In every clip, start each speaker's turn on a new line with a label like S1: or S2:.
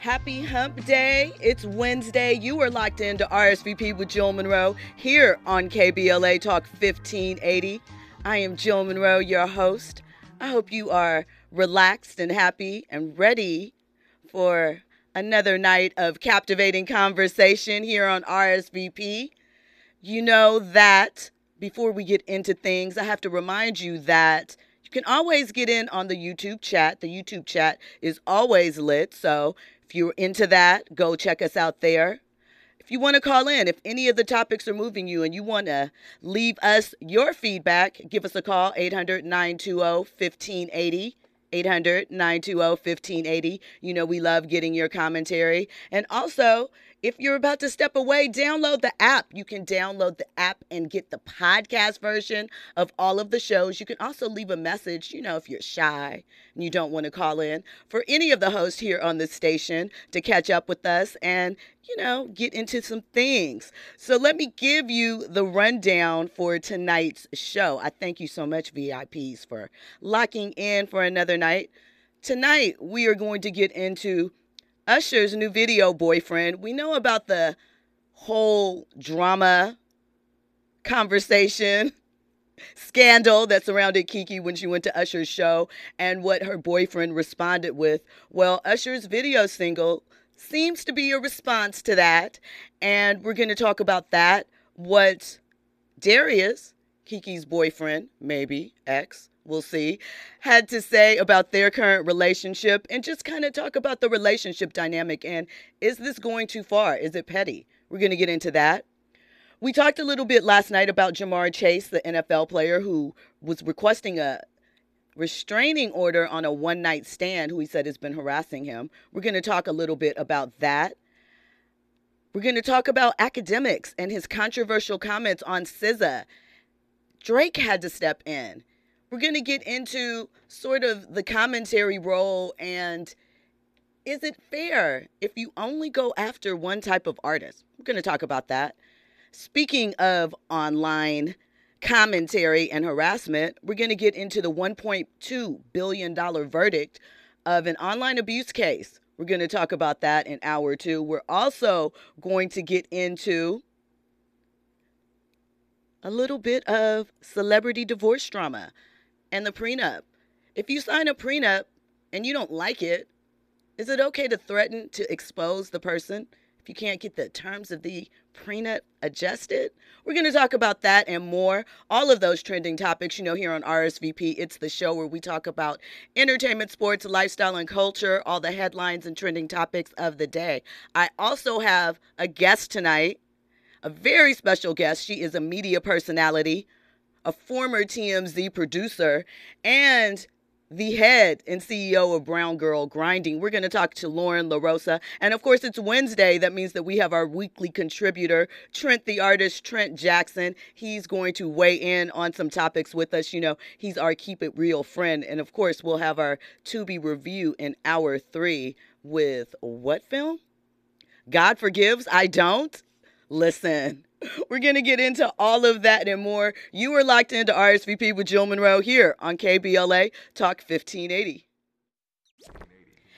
S1: Happy Hump Day. It's Wednesday. You are locked into RSVP with Jill Munroe here on KBLA Talk 1580. I am Jill Munroe, your host. I hope you are relaxed and happy and ready for another night of captivating conversation here on RSVP. You know that before we get into things, I have to remind you that you can always get in on the YouTube chat. The YouTube chat is always lit. So if you're into that, go check us out there. If you want to call in, if any of the topics are moving you and you want to leave us your feedback, give us a call 800 920 1580. 800 920 1580. You know, we love getting your commentary. And also, if you're about to step away, download the app. You can download the app and get the podcast version of all of the shows. You can also leave a message, you know, if you're shy and you don't want to call in, for any of the hosts here on the station to catch up with us and, you know, get into some things. So let me give you the rundown for tonight's show. I thank you so much, VIPs, for locking in for another night. Tonight, we are going to get into Usher's new video, Boyfriend. We know about the whole drama conversation scandal that surrounded Keke when she went to Usher's show and what her boyfriend responded with. Well, Usher's video single seems to be a response to that. And we're going to talk about that. What Darius, Keke's boyfriend, maybe ex, we'll see, had to say about their current relationship and just kind of talk about the relationship dynamic and is this going too far? Is it petty? We're going to get into that. We talked a little bit last night about Ja'Marr Chase, the NFL player who was requesting a restraining order on a one night stand who he said has been harassing him. We're going to talk a little bit about that. We're going to talk about Akademiks and his controversial comments on SZA. Drake had to step in we're going to get into sort of the commentary role and is it fair if you only go after one type of artist? We're going to talk about that. Speaking of online commentary and harassment, we're going to get into the $1.2 billion verdict of an online abuse case. We're going to talk about that in hour two. We're also going to get into a little bit of celebrity divorce drama and the prenup. If you sign a prenup and you don't like it, is it okay to threaten to expose the person if you can't get the terms of the prenup adjusted? We're going to talk about that and more. All of those trending topics, you know, here on RSVP. It's the show where we talk about entertainment, sports, lifestyle, and culture, all the headlines and trending topics of the day. I also have a guest tonight, a very special guest. She is a media personality a former TMZ producer, and the head and CEO of Brown Girl Grinding. We're going to talk to Lauren LaRosa. And of course, it's Wednesday. That means that we have our weekly contributor, Trent the artist, Trent Jackson. He's going to weigh in on some topics with us. You know, he's our Keep It Real friend. And of course, we'll have our to be review in hour three with what film? God forgives, I don't. Listen. We're going to get into all of that and more. You are locked into RSVP with Jill Munroe here on KBLA Talk 1580.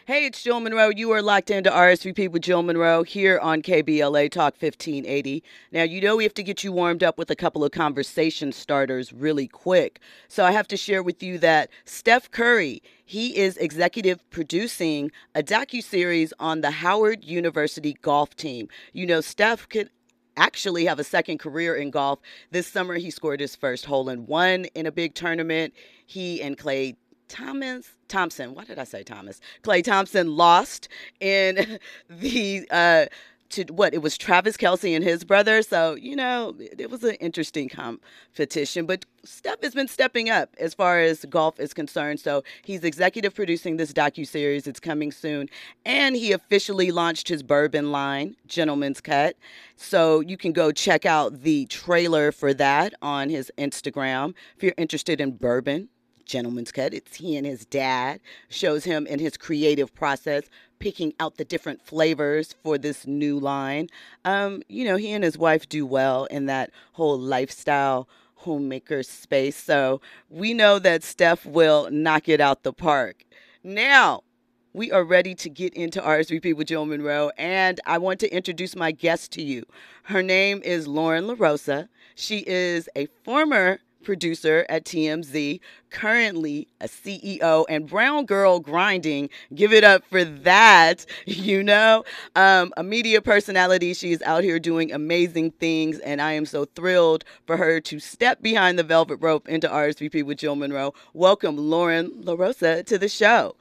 S1: Hey, it's Jill Munroe. You are locked into RSVP with Jill Munroe here on KBLA Talk 1580. Now, you know we have to get you warmed up with a couple of conversation starters really quick. So I have to share with you that Steph Curry, he is executive producing a docu-series on the Howard University golf team. You know, Steph could actually have a second career in golf. This summer, he scored his first hole in one in a big tournament. He and Klay Thomas Thompson. Why did I say Thomas? Klay Thompson lost in the uh, to what it was Travis Kelce and his brother. So you know it was an interesting competition. But Steph has been stepping up as far as golf is concerned. So he's executive producing this docu series. It's coming soon, and he officially launched his bourbon line, Gentleman's Cut. So you can go check out the trailer for that on his Instagram if you're interested in bourbon Gentleman's Cut. It's he and his dad. Shows him in his creative process, picking out the different flavors for this new line. Um, you know, he and his wife do well in that whole lifestyle homemaker space. So we know that Steph will knock it out the park. Now, we are ready to get into RSVP with Jill Munroe, and I want to introduce my guest to you. Her name is Lauren LaRosa. She is a former producer at TMZ, currently a CEO and Brown Girl Grinding. Give it up for that, you know. Um, a media personality. She is out here doing amazing things, and I am so thrilled for her to step behind the velvet rope into RSVP with Jill Munroe. Welcome, Lauren LaRosa, to the show.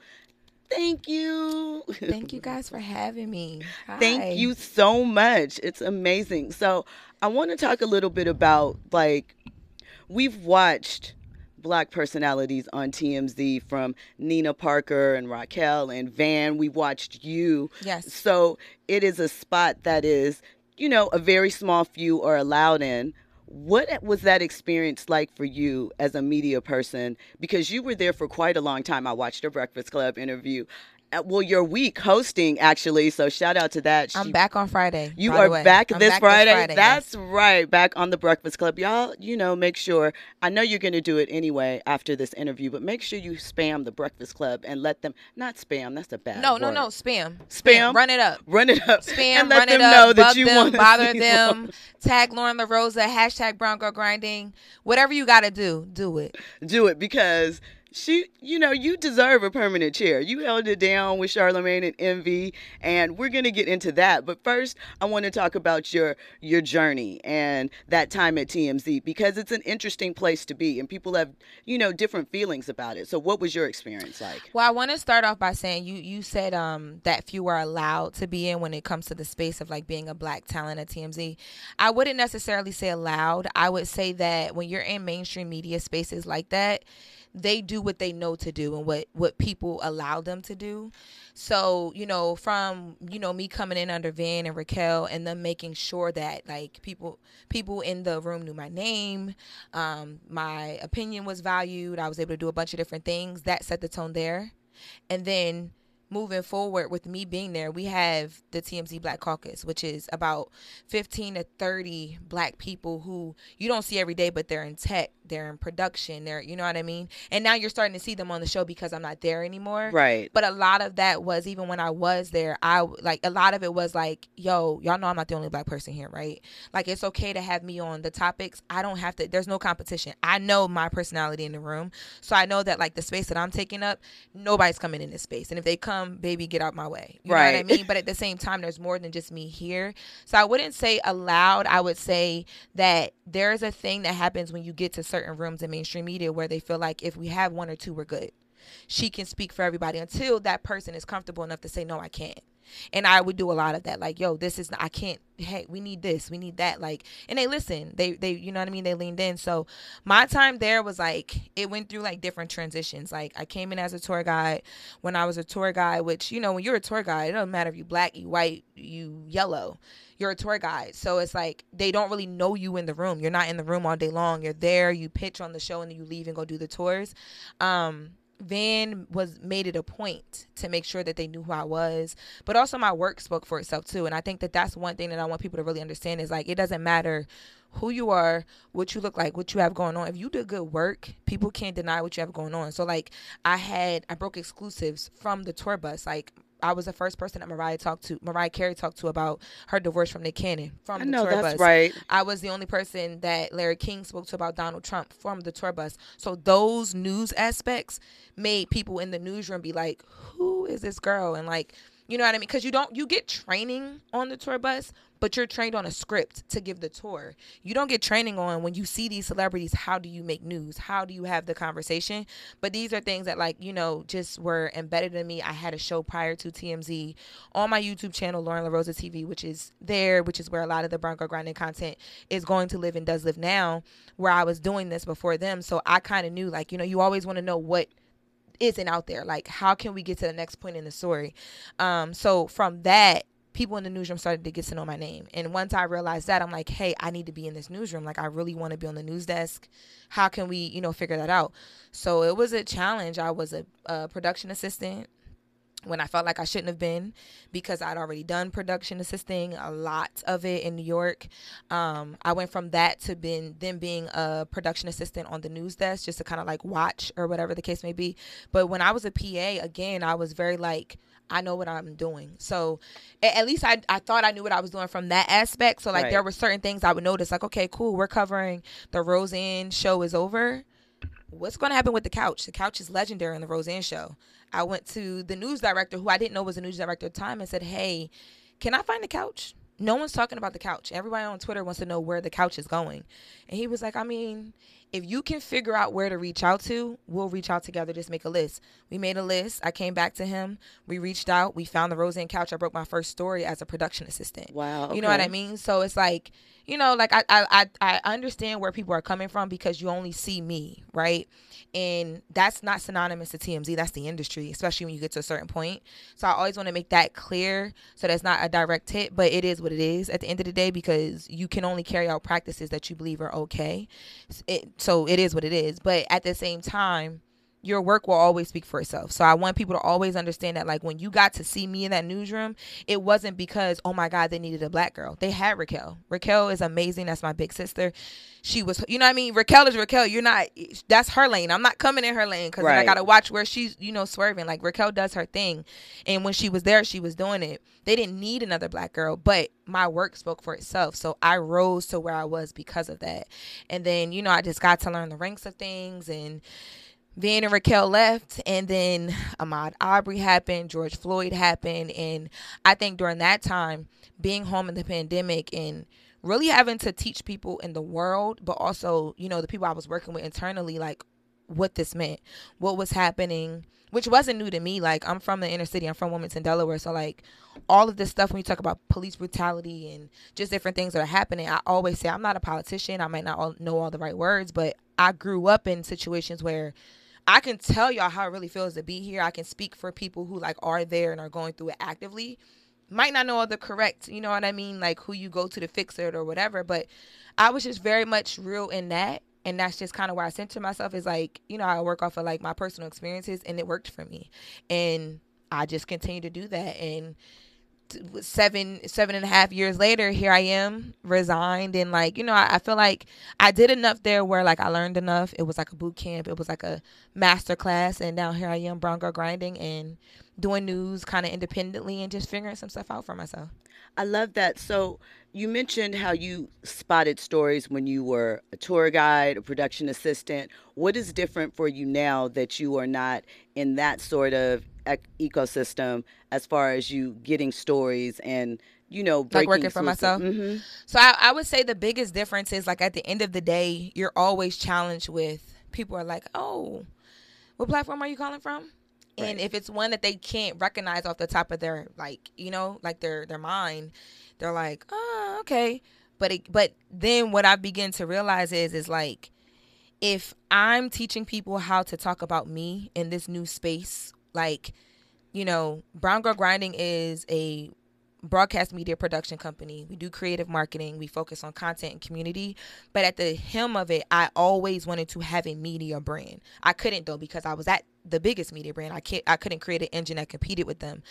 S1: Thank you.
S2: Thank you guys for having me.
S1: Hi. Thank you so much. It's amazing. So, I want to talk a little bit about like we've watched black personalities on TMZ from Nina Parker and Raquel and Van. We've watched you.
S2: Yes.
S1: So it is a spot that is, you know, a very small few are allowed in. What was that experience like for you as a media person? Because you were there for quite a long time. I watched your Breakfast Club interview. Uh, well, your week hosting actually. So shout out to that.
S2: I'm back on Friday.
S1: You are back, this, back Friday? this, Friday? That's yes. right. Back on the Breakfast Club, y'all. You know, make sure. I know you're going to do it anyway after this interview, but make sure you spam the Breakfast Club and let them not spam. That's a bad.
S2: No,
S1: word.
S2: no, no. Spam.
S1: Spam.
S2: Run it up.
S1: Run it up.
S2: Spam. run it up. bug them. Know that you want bother them. Tag Lauren LaRosa. Hashtag Brown Girl Grinding. Whatever you got to do, do it.
S1: Do it because she, you know, you deserve a permanent chair. You held it down with Charlemagne and Envy, and we're going to get into that. But first, I want to talk about your your journey and that time at TMZ because it's an interesting place to be, and people have, you know, different feelings about it. So, what was your experience like?
S2: Well, I want to start off by saying you you said um, that few are allowed to be in when it comes to the space of like being a black talent at TMZ. I wouldn't necessarily say allowed. I would say that when you're in mainstream media spaces like that they do what they know to do and what what people allow them to do. So, you know, from, you know, me coming in under Van and Raquel and them making sure that like people people in the room knew my name, um, my opinion was valued, I was able to do a bunch of different things, that set the tone there. And then moving forward with me being there, we have the TMZ Black Caucus, which is about 15 to 30 black people who you don't see every day, but they're in tech, they're in production, they're, you know what I mean? And now you're starting to see them on the show because I'm not there anymore.
S1: Right.
S2: But a lot of that was, even when I was there, I like, a lot of it was like, yo, y'all know I'm not the only black person here, right? Like, it's okay to have me on the topics. I don't have to, there's no competition. I know my personality in the room. So I know that, like, the space that I'm taking up, nobody's coming in this space. And if they come, baby, get out my way. You right. know what I mean? But at the same time, there's more than just me here. So I wouldn't say aloud, I would say that there's a thing that happens when you get to certain rooms in mainstream media where they feel like if we have one or two, we're good. She can speak for everybody until that person is comfortable enough to say, no, I can't. And I would do a lot of that, like, yo, this is I can't. Hey, we need this, we need that, like, and they listen. They they you know what I mean. They leaned in. So my time there was like it went through like different transitions. Like I came in as a tour guide when I was a tour guide, which you know when you're a tour guide, it doesn't matter if you black, you white, you yellow you're a tour guide. So it's like they don't really know you in the room. You're not in the room all day long. You're there, you pitch on the show and then you leave and go do the tours. Um, Van was made it a point to make sure that they knew who I was, but also my work spoke for itself too. And I think that that's one thing that I want people to really understand is like it doesn't matter who you are, what you look like, what you have going on. If you do good work, people can't deny what you have going on. So like I had I broke exclusives from the tour bus. Like I was the first person that Mariah talked to, Mariah Carey talked to about her divorce from Nick Cannon from I the know, tour
S1: that's
S2: bus.
S1: Right.
S2: I was the only person that Larry King spoke to about Donald Trump from the tour bus. So those news aspects made people in the newsroom be like, "Who is this girl?" and like you know what I mean? Because you don't you get training on the tour bus, but you're trained on a script to give the tour. You don't get training on when you see these celebrities, how do you make news? How do you have the conversation? But these are things that like, you know, just were embedded in me. I had a show prior to TMZ on my YouTube channel, Lauren LaRosa TV, which is there, which is where a lot of the Girl Grinding content is going to live and does live now, where I was doing this before them. So I kind of knew like, you know, you always want to know what isn't out there. Like, how can we get to the next point in the story? Um, so from that, people in the newsroom started to get to know my name. And once I realized that, I'm like, hey, I need to be in this newsroom. Like, I really want to be on the news desk. How can we, you know, figure that out? So it was a challenge. I was a, a production assistant. When I felt like I shouldn't have been because I'd already done production assisting, a lot of it in New York. Um, I went from that to being then being a production assistant on the news desk just to kind of like watch or whatever the case may be. But when I was a PA, again, I was very like, I know what I'm doing. So at least I, I thought I knew what I was doing from that aspect. So like
S1: Right.
S2: there were certain things I would notice like, okay, cool, we're covering the Roseanne show is over. What's going to happen with the couch? The couch is legendary in the Roseanne show. I went to the news director, who I didn't know was a news director at the time, and said, Hey, can I find the couch? No one's talking about the couch. Everybody on Twitter wants to know where the couch is going. And he was like, I mean, if you can figure out where to reach out to, we'll reach out together. Just make a list. We made a list. I came back to him. We reached out. We found the Roseanne couch. I broke my first story as a production assistant.
S1: Wow.
S2: You know what I mean? So it's like, you know, like I, I, I, I understand where people are coming from because you only see me, right? And that's not synonymous to TMZ. That's the industry, especially when you get to a certain point. So I always want to make that clear so that's not a direct hit, but it is what it is at the end of the day because you can only carry out practices that you believe are okay. It, so it is what it is. But at the same time, your work will always speak for itself. So I want people to always understand that like when you got to see me in that newsroom, it wasn't because oh my god they needed a black girl. They had Raquel. Raquel is amazing. That's my big sister. She was you know what I mean. Raquel is Raquel. You're not. That's her lane. I'm not coming in her lane because I gotta watch where she's you know swerving. Like Raquel does her thing, and when she was there, she was doing it. They didn't need another black girl, but my work spoke for itself. So I rose to where I was because of that. And then you know I just got to learn the ranks of things and Van and Raquel left, and then Ahmaud Arbery happened, George Floyd happened, and I think during that time, being home in the pandemic and really having to teach people in the world, but also you know the people I was working with internally, like what this meant, what was happening, which wasn't new to me. Like I'm from the inner city, I'm from Wilmington, Delaware, so like all of this stuff when you talk about police brutality and just different things that are happening, I always say I'm not a politician. I might not all know all the right words, but I grew up in situations where I can tell y'all how it really feels to be here. I can speak for people who like are there and are going through it actively. Might not know all the correct, you know what I mean, like who you go to to fix it or whatever. But I was just very much real in that, and that's just kind of where I center myself. Is like, you know, I work off of like my personal experiences, and it worked for me, and I just continue to do that. And seven seven and a half years later here i am resigned and like you know I, I feel like i did enough there where like i learned enough. It was like a boot camp. It was like a master class and now here i am brown girl grinding and doing news kind of independently and just figuring some stuff out for myself.
S1: I love that. So you mentioned how you spotted stories when you were a tour guide, a production assistant. What is different for you now that you are not in that sort of ec- ecosystem as far as you getting stories and you know
S2: Like working for myself?
S1: hmm
S2: So I, I would say the biggest difference is like at the end of the day, you're always challenged with people are like, oh, what platform are you calling from? And if it's one that they can't recognize off the top of their like, you know, like their their mind, they're like, oh, okay. But it, but then what I begin to realize is is like, if I'm teaching people how to talk about me in this new space, like, you know, Brown Girl Grinding is a broadcast media production company. We do creative marketing. We focus on content and community. But at the hem of it, I always wanted to have a media brand. I couldn't though because I was at the biggest media brand. I can't. I couldn't create an engine that competed with them.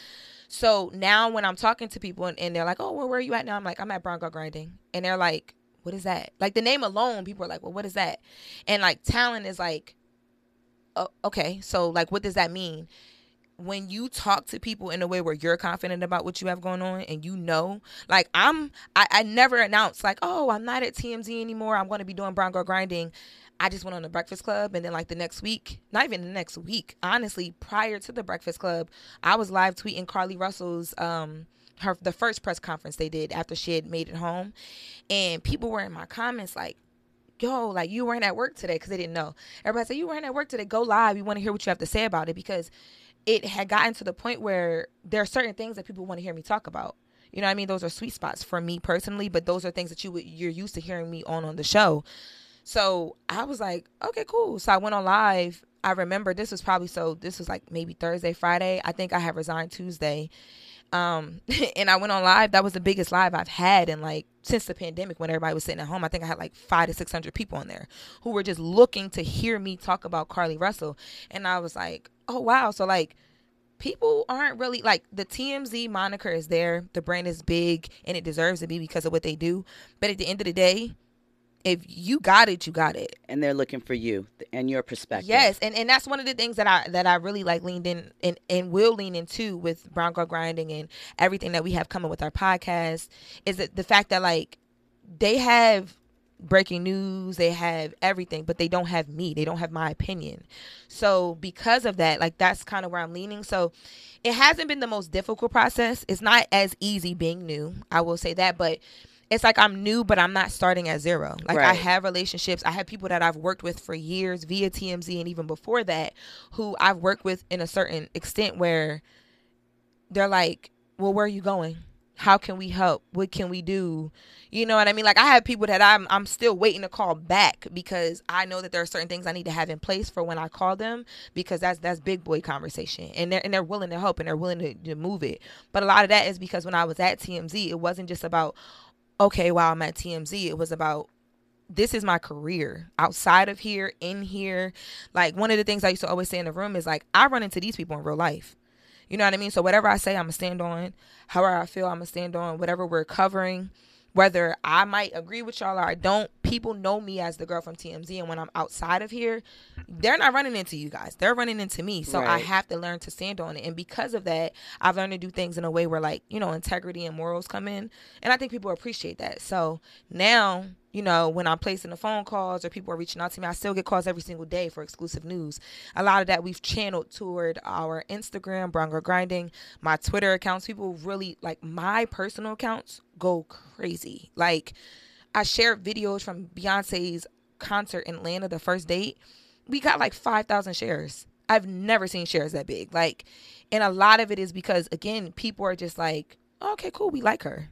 S2: So now when I'm talking to people and, and they're like, "Oh, well, where are you at now?" I'm like, "I'm at Brown Girl Grinding," and they're like, "What is that?" Like the name alone, people are like, "Well, what is that?" And like talent is like, oh, okay, so like, what does that mean? When you talk to people in a way where you're confident about what you have going on and you know like i'm i, I never announced like oh i'm not at tmz anymore i'm going to be doing brown girl grinding i just went on the breakfast club and then like the next week not even the next week honestly prior to the breakfast club i was live tweeting Carlee Russell's um her the first press conference they did after she had made it home and people were in my comments like yo, like you weren't at work today because they didn't know. Everybody said you weren't at work today. Go live. We want to hear what you have to say about it because it had gotten to the point where there are certain things that people want to hear me talk about. You know what I mean? Those are sweet spots for me personally, but those are things that you you're used to hearing me on on the show. So I was like, okay, cool. So I went on live. I remember this was probably so this was like maybe Thursday, Friday. I think I had resigned Tuesday. Um, and I went on live. That was the biggest live I've had in like since the pandemic when everybody was sitting at home. I think I had like five to six hundred people on there who were just looking to hear me talk about Carlee Russell. And I was like, oh wow. So like people aren't really like the TMZ moniker is there. The brand is big and it deserves to be because of what they do. But at the end of the day, if you got it, you got it.
S1: And they're looking for you and your perspective.
S2: Yes, and, and that's one of the things that I that I really like leaned in and, and will lean into with Brown Girl Grinding and everything that we have coming with our podcast is that the fact that like they have breaking news, they have everything, but they don't have me. They don't have my opinion. So because of that, like that's kind of where I'm leaning. So it hasn't been the most difficult process. It's not as easy being new. I will say that, but it's like I'm new, but I'm not starting at zero. Like right. I have relationships. I have people that I've worked with for years via TMZ and even before that, who I've worked with in a certain extent where they're like, "Well, where are you going? How can we help? What can we do?" You know what I mean? Like I have people that I'm I'm still waiting to call back because I know that there are certain things I need to have in place for when I call them because that's that's big boy conversation and they're and they're willing to help and they're willing to, to move it. But a lot of that is because when I was at TMZ, it wasn't just about okay, while I'm at TMZ, it was about this is my career outside of here, in here. Like one of the things I used to always say in the room is like I run into these people in real life. You know what I mean? So whatever I say, I'm gonna stand on. However I feel, I'm gonna stand on. Whatever we're covering, whether I might agree with y'all or I don't, people know me as the girl from TMZ. And when I'm outside of here, they're not running into you guys. They're running into me. So right. I have to learn to stand on it. And because of that, I've learned to do things in a way where, like, you know, integrity and morals come in. And I think people appreciate that. So now you know, when I'm placing the phone calls or people are reaching out to me, I still get calls every single day for exclusive news. A lot of that we've channeled toward our Instagram, Brown Girl Grinding, my Twitter accounts. People really like my personal accounts go crazy. Like I shared videos from Beyonce's concert in Atlanta, the first date. We got like 5,000 shares. I've never seen shares that big. Like, and a lot of it is because, again, people are just like, okay, cool, we like her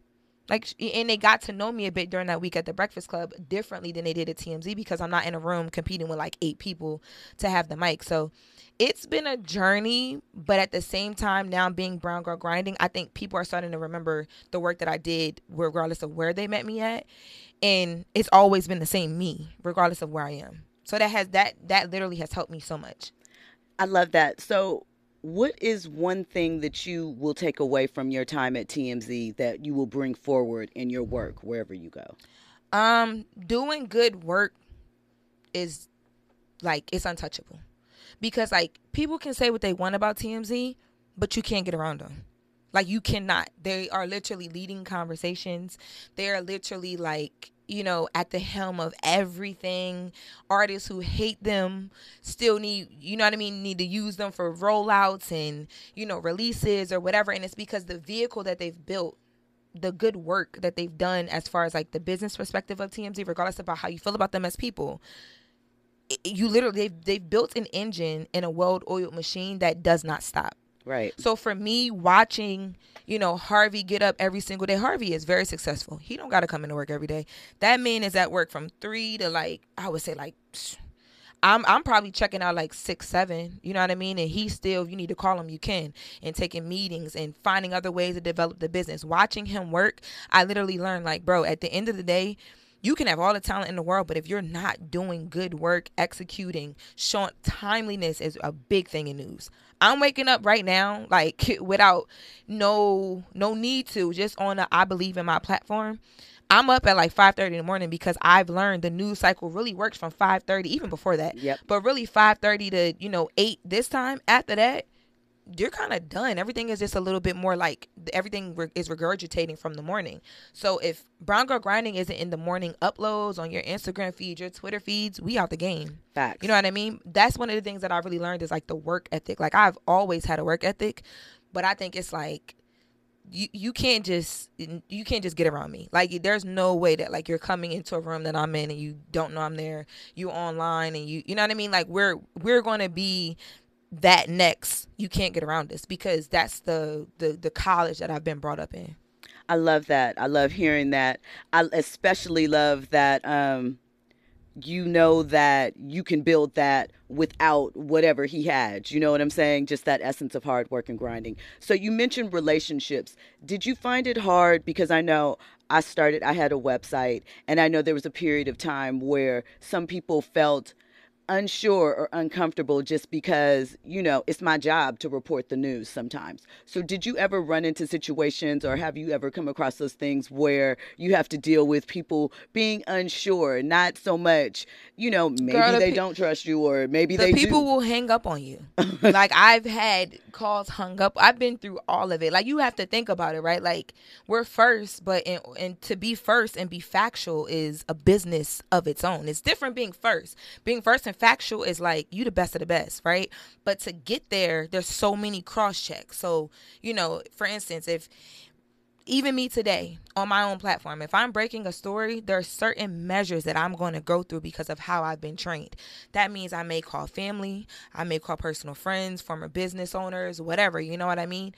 S2: like and they got to know me a bit during that week at the breakfast club differently than they did at tmz because i'm not in a room competing with like eight people to have the mic so it's been a journey but at the same time now being brown girl grinding i think people are starting to remember the work that i did regardless of where they met me at and it's always been the same me regardless of where i am so that has that that literally has helped me so much
S1: i love that so what is one thing that you will take away from your time at TMZ that you will bring forward in your work wherever you go?
S2: Um, doing good work is like it's untouchable. Because like people can say what they want about TMZ, but you can't get around them. Like you cannot. They are literally leading conversations. They are literally like you know, at the helm of everything. Artists who hate them still need, you know what I mean, need to use them for rollouts and, you know, releases or whatever. And it's because the vehicle that they've built, the good work that they've done as far as like the business perspective of TMZ, regardless about how you feel about them as people, you literally they've, they've built an engine in a well-oiled machine that does not stop
S1: Right.
S2: So for me, watching, you know, Harvey get up every single day, Harvey is very successful. He don't got to come into work every day. That man is at work from three to like, I would say like, I'm I'm probably checking out like six, seven. You know what I mean? And he still, you need to call him, you can. And taking meetings and finding other ways to develop the business. Watching him work, I literally learned like, bro, at the end of the day, you can have all the talent in the world, but if you're not doing good work, executing, showing timeliness is a big thing in news. I'm waking up right now, like without no no need to, just on a I believe in my platform. I'm up at like 5:30 in the morning because I've learned the news cycle really works from 5:30, even before that.
S1: Yep.
S2: But really 5:30 to you know 8 this time. After that, you're kind of done. Everything is just a little bit more like everything re- is regurgitating from the morning. So if Brown Girl Grinding isn't in the morning uploads on your Instagram feed, your Twitter feeds, we out the game.
S1: Facts.
S2: You know what I mean? That's one of the things that I really learned is like the work ethic. Like I've always had a work ethic, but I think it's like you you can't just you can't just get around me. Like there's no way that like you're coming into a room that I'm in and you don't know I'm there. You online and you you know what I mean? Like we're we're going to be that next you can't get around this because that's the the the college that I've been brought up in.
S1: I love that. I love hearing that. I especially love that um you know that you can build that without whatever he had. You know what I'm saying? Just that essence of hard work and grinding. So you mentioned relationships. Did you find it hard because I know I started I had a website and I know there was a period of time where some people felt unsure or uncomfortable just because, you know, it's my job to report the news sometimes. So, did you ever run into situations or have you ever come across those things where you have to deal with people being unsure, not so much, you know, maybe Girl, the they pe- don't trust you or maybe
S2: the
S1: they
S2: people
S1: do.
S2: will hang up on you. like I've had calls hung up. I've been through all of it. Like you have to think about it, right? Like we're first, but and, and to be first and be factual is a business of its own. It's different being first. Being first and factual is like you the best of the best, right? But to get there, there's so many cross checks. So, you know, for instance, if even me today on my own platform, if I'm breaking a story, there are certain measures that I'm going to go through because of how I've been trained. That means I may call family, I may call personal friends, former business owners, whatever, you know what I mean?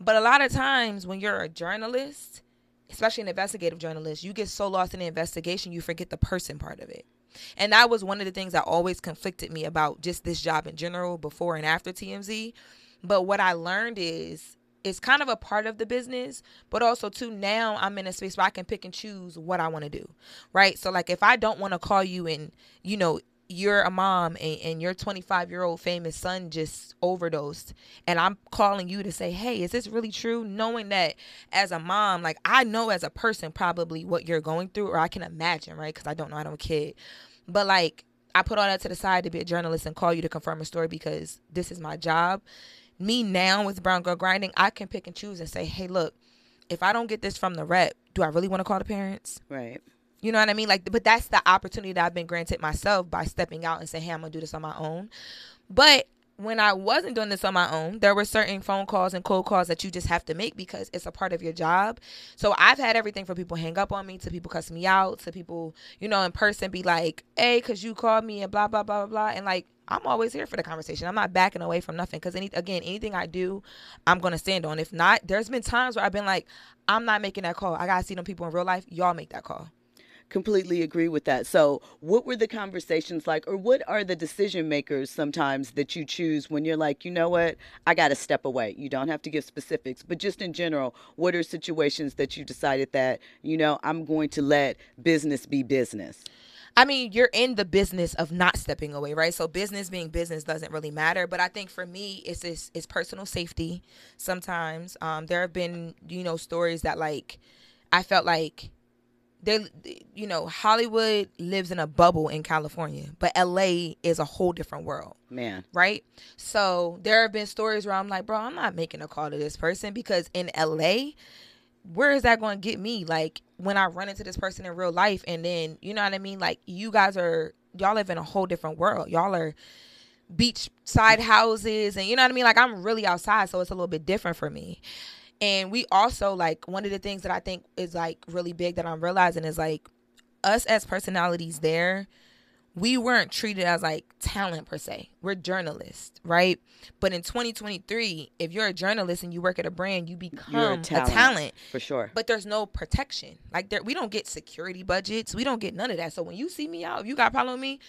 S2: But a lot of times when you're a journalist, especially an investigative journalist, you get so lost in the investigation, you forget the person part of it. And that was one of the things that always conflicted me about just this job in general before and after TMZ. But what I learned is it's kind of a part of the business, but also too now I'm in a space where I can pick and choose what I want to do. Right? So like if I don't want to call you and, you know, you're a mom and, and your 25 year old famous son just overdosed and i'm calling you to say hey is this really true knowing that as a mom like i know as a person probably what you're going through or i can imagine right because i don't know i don't kid but like i put all that to the side to be a journalist and call you to confirm a story because this is my job me now with Brown Girl Grinding, I can pick and choose and say, hey, look, if I don't get this from the rep, do I really want to call the parents?
S1: Right.
S2: You know what I mean? Like, but that's the opportunity that I've been granted myself by stepping out and saying, hey, I'm gonna do this on my own. But when I wasn't doing this on my own, there were certain phone calls and cold calls that you just have to make because it's a part of your job. So I've had everything from people hang up on me to people cuss me out to people, you know, in person be like, hey, because you called me and blah, blah, blah, blah, blah. And like, I'm always here for the conversation. I'm not backing away from nothing because any again, anything I do, I'm gonna stand on. If not, there's been times where I've been like, I'm not making that call. I gotta see them people in real life. Y'all make that call
S1: completely agree with that. So, what were the conversations like, or what are the decision makers sometimes that you choose when you're like, you know what, I got to step away? You don't have to give specifics, but just in general, what are situations that you decided that, you know, I'm going to let business be business?
S2: I mean, you're in the business of not stepping away, right? So business being business doesn't really matter. But I think for me, it's this it's personal safety. Sometimes um, there have been you know stories that like I felt like they you know hollywood lives in a bubble in california but la is a whole different world.
S1: Man.
S2: Right? So there have been stories where i'm like bro i'm not making a call to this person because in la where is that going to get me? Like when i run into this person in real life and then you know what i mean? Like you guys are y'all live in a whole different world. Y'all are beach side houses and you know what i mean? Like i'm really outside so it's a little bit different for me and we also like one of the things that I think is like really big that I'm realizing is like us as personalities there, we weren't treated as like talent per se. We're journalists, right? But in 2023, if you're a journalist and you work at a brand, you become a talent, a talent,
S1: for sure.
S2: But there's no protection. Like there, we don't get security budgets. We don't get none of that. So when you see me out, if you got a problem with me,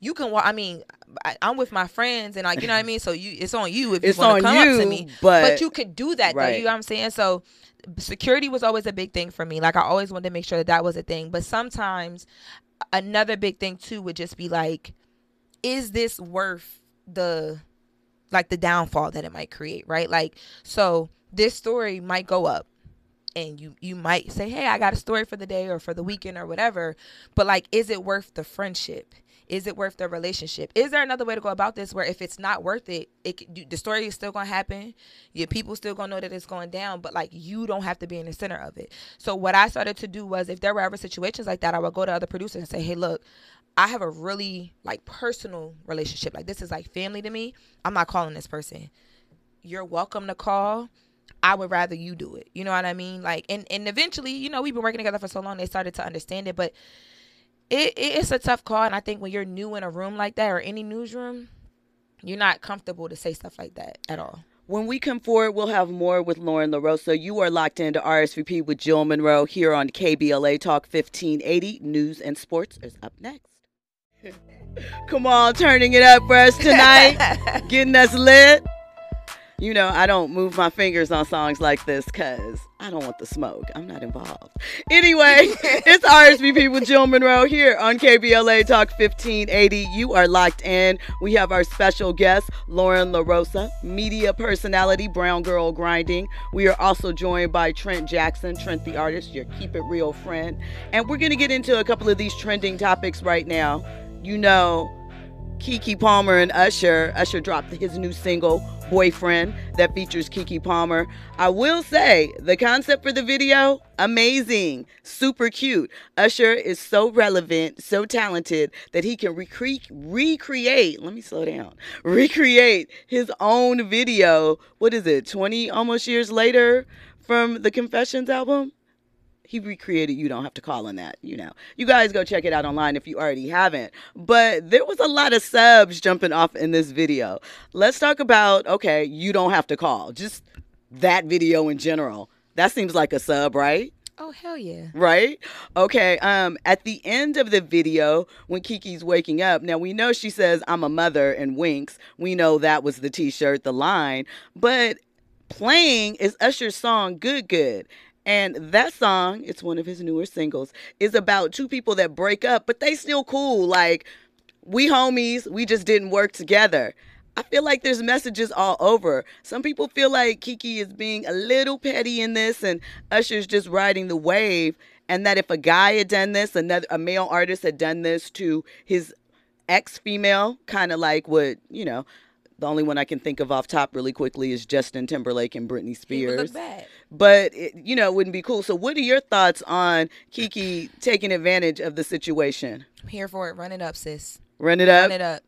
S2: you can walk. I mean, I, am with my friends, and like you know what I mean. So you, it's on you if you want to come you, up to me. But, but you could do that, right. though. You know what I'm saying? So security was always a big thing for me. Like I always wanted to make sure that that was a thing. But sometimes another big thing too would just be like, is this worth the like the downfall that it might create, right? Like so this story might go up and you you might say hey i got a story for the day or for the weekend or whatever but like is it worth the friendship is it worth the relationship? Is there another way to go about this where if it's not worth it, it the story is still gonna happen. Your people still gonna know that it's going down, but like you don't have to be in the center of it. So what I started to do was, if there were ever situations like that, I would go to other producers and say, "Hey, look, I have a really like personal relationship. Like this is like family to me. I'm not calling this person. You're welcome to call." I would rather you do it. You know what I mean? Like, and and eventually, you know, we've been working together for so long, they started to understand it. But it, it's a tough call and i think when you're new in a room like that or any newsroom you're not comfortable to say stuff like that at all
S1: when we come forward, we'll have more with Lauren LaRosa. You are locked into RSVP with Jill Munroe here on KBLA Talk 1580. News and sports is up next. Come on, turning it up for us tonight, getting us lit. You know, I don't move my fingers on songs like this because I don't want the smoke. I'm not involved. Anyway, it's RSVP with Jill Munroe here on KBLA Talk 1580. You are locked in. We have our special guest, Lauren LaRosa, media personality, Brown Girl Grinding. We are also joined by Trent Jackson, Trent the artist, your Keep It Real friend. And we're going to get into a couple of these trending topics right now. You know, Keke Palmer and Usher. Usher dropped his new single, Boyfriend, that features Keke Palmer. I will say, the concept for the video, amazing, super cute. Usher is so relevant, so talented that he can recre- recreate, let me slow down, recreate his own video. What is it, 20 almost years later from the Confessions album? He recreated you don't have to call on that you know you guys go check it out online if you already haven't but there was a lot of subs jumping off in this video let's talk about okay you don't have to call just that video in general that seems like a sub right
S2: Oh hell yeah.
S1: Right? Okay. Um at the end of the video when Keke's waking up, now we know she says I'm a mother and winks. We know that was the t-shirt, the line, but playing is Usher's song Good Good. And that song, it's one of his newer singles, is about two people that break up, but they still cool. Like, we homies, we just didn't work together. I feel like there's messages all over. Some people feel like Keke is being a little petty in this and Usher's just riding the wave. And that if a guy had done this, another a male artist had done this to his ex female, kind of like what, you know, the only one I can think of off top really quickly is Justin Timberlake and Britney Spears. But it, you know, it wouldn't be cool. So, what are your thoughts on Keke taking advantage of the situation?
S2: I'm here for it. Run it up, sis.
S1: Run it up.
S2: Run it up.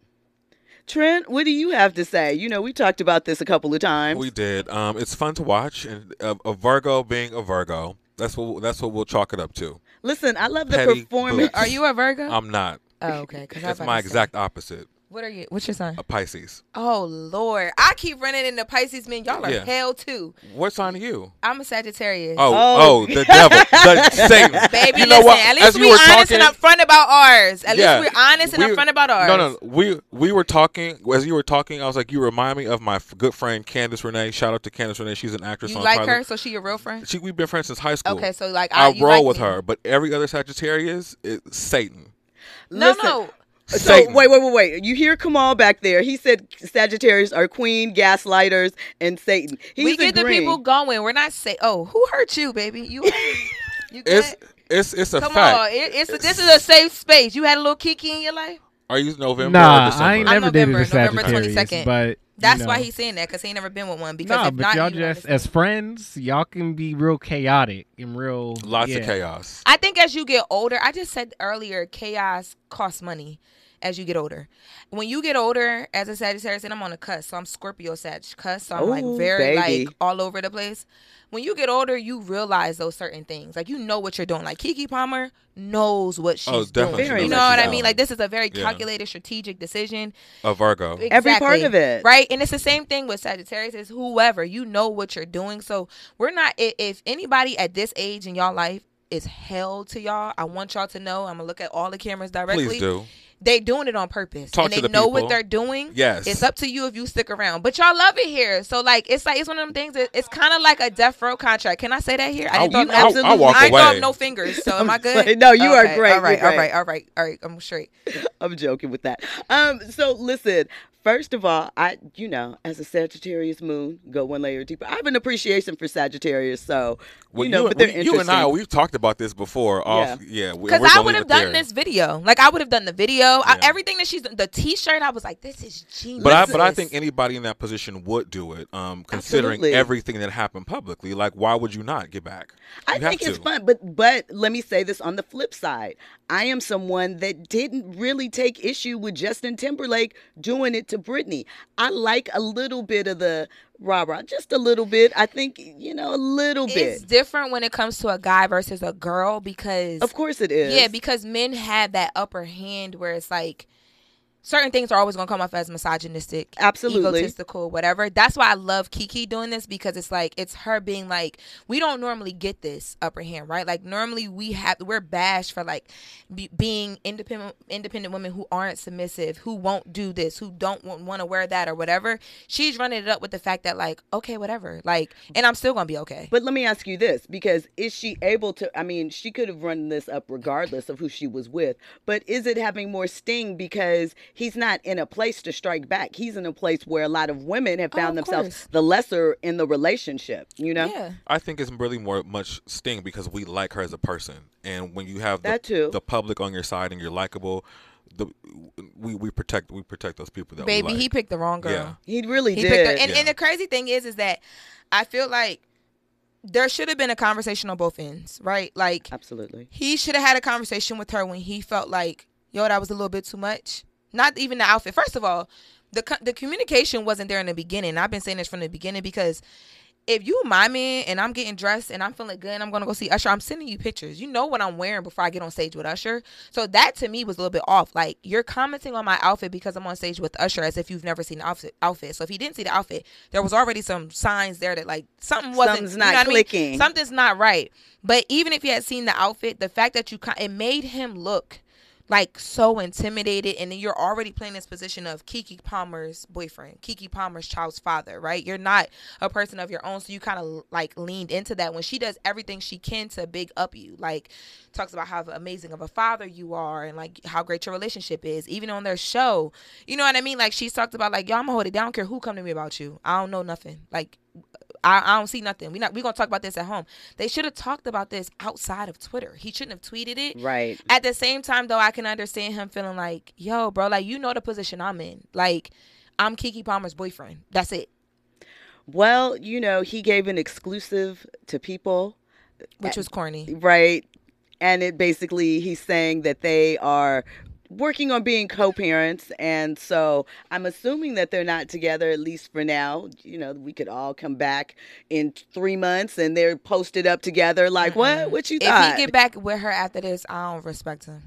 S1: Trent, what do you have to say? You know, we talked about this a couple of times.
S3: We did. Um, it's fun to watch, and uh, a Virgo being a Virgo, that's what that's what we'll chalk it up to.
S1: Listen, I love the
S3: Petty
S1: performance.
S3: boots.
S2: Are you a Virgo?
S3: I'm not.
S2: oh, okay. Because
S3: That's my exact opposite.
S2: What are you? What's your sign?
S3: A Pisces.
S2: Oh Lord, I keep running into Pisces men. Y'all are
S3: Yeah.
S2: hell too.
S3: What sign are you?
S2: I'm a Sagittarius.
S3: Oh,
S1: Oh.
S3: oh, the devil, the Satan.
S2: Baby,
S3: you know
S2: listen.
S3: what?
S2: At least
S3: we
S2: we honest
S3: talking,
S2: and upfront about ours. At
S3: Yeah.
S2: least we're honest and
S3: we-
S2: upfront about ours.
S3: No, no, we we were talking as you were talking. I was like, you remind me of my f- good friend Candace Renee. Shout out to Candace Renee. She's an actress
S2: You
S3: on
S2: like
S3: Tyler.
S2: her, so she your real friend?
S3: She we've been friends since high school.
S2: Okay, so like I,
S3: I roll
S2: like
S3: with
S2: me.
S3: her, but every other Sagittarius is Satan.
S2: No,
S1: Listen,
S2: no.
S1: So
S3: Satan.
S1: wait, wait, wait, wait. You hear Kamal back there? He said Sagittarius are queen, gaslighters, and Satan. He's
S2: we get the people going. We're not say, oh, who hurt you, baby? You, you
S3: It's it's it's a
S2: Come
S3: fact.
S2: on, it, it's this is a safe space. You had a little kiki in your life.
S3: Are you November or
S4: Nah,
S3: December?
S4: I ain't
S2: I'm
S4: never dated a
S2: November, November
S4: Sagittarius,
S2: 22nd.
S4: but you
S2: That's why he's saying that because he ain't never been with one. Because
S4: Nah,
S2: if
S4: but
S2: not,
S4: y'all just as friends, y'all can be real chaotic and real
S3: Lots
S4: yeah.
S3: of chaos.
S2: I think as you get older, I just said earlier, chaos costs money as you get older. When you get older, as a Sagittarius, and I'm on a cusp, so I'm Scorpio Sag cusp, so I'm like very
S1: baby.
S2: like all over the place. When you get older, you realize those certain things. Like you know what you're doing. Like Keke Palmer knows what oh, she's
S3: Oh, definitely.
S2: doing.
S1: Very
S2: You know what I mean? Like this is a very
S3: Yeah.
S2: calculated, strategic decision.
S3: A Virgo.
S1: Every part of it.
S2: Right. And it's the same thing with Sagittarius. Is whoever you know what you're doing. So we're not. If anybody at this age in y'all life is hell to y'all, I want y'all to know. I'm gonna look at all the cameras directly.
S3: Please do.
S2: They doing it on purpose,
S3: Talk
S2: and
S3: to
S2: they
S3: the
S2: know
S3: people.
S2: what they're doing.
S3: Yes.
S2: It's up to you if you stick around. But y'all love it here, so like it's like it's one of them things. That, it's kind of like a death row contract. Can I say that here?
S3: I'll-
S2: didn't throw
S1: you
S2: no-
S1: absolutely- I'll walk
S2: I ain't throw
S3: away.
S2: up no fingers. So
S1: I'm
S2: I good?
S1: saying- no, you are great,
S2: All right,
S1: you're
S2: all
S1: great.
S2: right, all right, all right. I'm straight.
S1: I'm joking with that. Um, so listen, first of all, I you know, as a Sagittarius moon, go one layer deeper. I have an appreciation for Sagittarius, so
S3: Well,
S1: you know,
S3: you,
S1: but they're
S3: we- you and I,
S1: interesting.
S3: we've talked about this before. Off, yeah, we-
S2: Because
S3: we're
S2: I
S3: gonna
S2: would have done
S3: there.
S2: this video. Like I would have done the video. I, everything that she's the T-shirt. I was like, this is genius.
S3: But I, but I think anybody in that position would do it, um, considering
S1: Absolutely.
S3: everything that happened publicly. Like, why would you not get back?
S1: I
S3: You have
S1: think it's fun, but but let me say this on the flip side. I am someone that didn't really take issue with Justin Timberlake doing it to Britney. I like a little bit of the rah rah, just a little bit. I think you know a little bit.
S2: it's different when it comes to a guy versus a girl because
S1: Of course it is.
S2: yeah, because men have that upper hand where it's like certain things are always gonna come off as misogynistic,
S1: Absolutely.
S2: egotistical, whatever. That's why I love Keke doing this because it's like it's her being like, we don't normally get this upper hand, right? Like normally we have we're bashed for like be, being independent independent women who aren't submissive, who won't do this, who don't want to wear that or whatever. She's running it up with the fact that like, okay, whatever, like, and I'm still gonna be okay.
S1: But let me ask you this because is she able to? I mean, she could have run this up regardless of who she was with, but is it having more sting because he's not in a place to strike back? He's in a place where a lot of women have
S2: Oh,
S1: found
S2: of
S1: themselves
S2: course.
S1: the lesser in the relationship, you know?
S2: Yeah.
S3: I think it's really more much sting because we like her as a person, and when you have the,
S1: That too.
S3: the public on your side and you're likable, the we, we protect we protect those people that
S2: Baby,
S3: we like.
S2: he picked the wrong girl.
S3: Yeah.
S1: He really
S2: He
S1: did.
S2: picked her. And,
S3: Yeah.
S2: and the crazy thing is, is that I feel like there should have been a conversation on both ends, right? Like
S1: Absolutely.
S2: he should have had a conversation with her when he felt like, yo, that was a little bit too much. Not even the outfit. First of all, the the communication wasn't there in the beginning. I've been saying this from the beginning because if you my man and I'm getting dressed and I'm feeling good and I'm gonna go see Usher, I'm sending you pictures. You know what I'm wearing before I get on stage with Usher. So that to me was a little bit off. Like you're commenting on my outfit because I'm on stage with Usher as if you've never seen the outfit. Outfit. So if he didn't see the outfit, there was already some signs there that like something wasn't.
S1: Something's
S2: you
S1: not
S2: know what I mean?
S1: clicking.
S2: Something's not right. But even if you had seen the outfit, the fact that you it made him look like so intimidated and then you're already playing this position of Keke Palmer's boyfriend, Keke Palmer's child's father, right? You're not a person of your own, so you kind of like leaned into that when she does everything she can to big up you. Like talks about how amazing of a father you are and like how great your relationship is. Even on their show. You know what I mean? Like she's talked about like, yo, I'm gonna hold it down. I don't care who come to me about you. I don't know nothing. Like I, I don't see nothing. We not we gonna talk about this at home. They should have talked about this outside of Twitter. He shouldn't have tweeted it.
S1: Right.
S2: At the same time, though, I can understand him feeling like, yo, bro, like you know the position I'm in. Like, I'm Keke Palmer's boyfriend. That's it.
S1: Well, you know, he gave an exclusive to people,
S2: Which was corny.
S1: right? And it basically, he's saying that they are working on being co-parents and so i'm assuming that they're not together at least for now you know we could all come back in three months and they're posted up together like what what you thought If
S2: he get back with her after this, I don't respect him.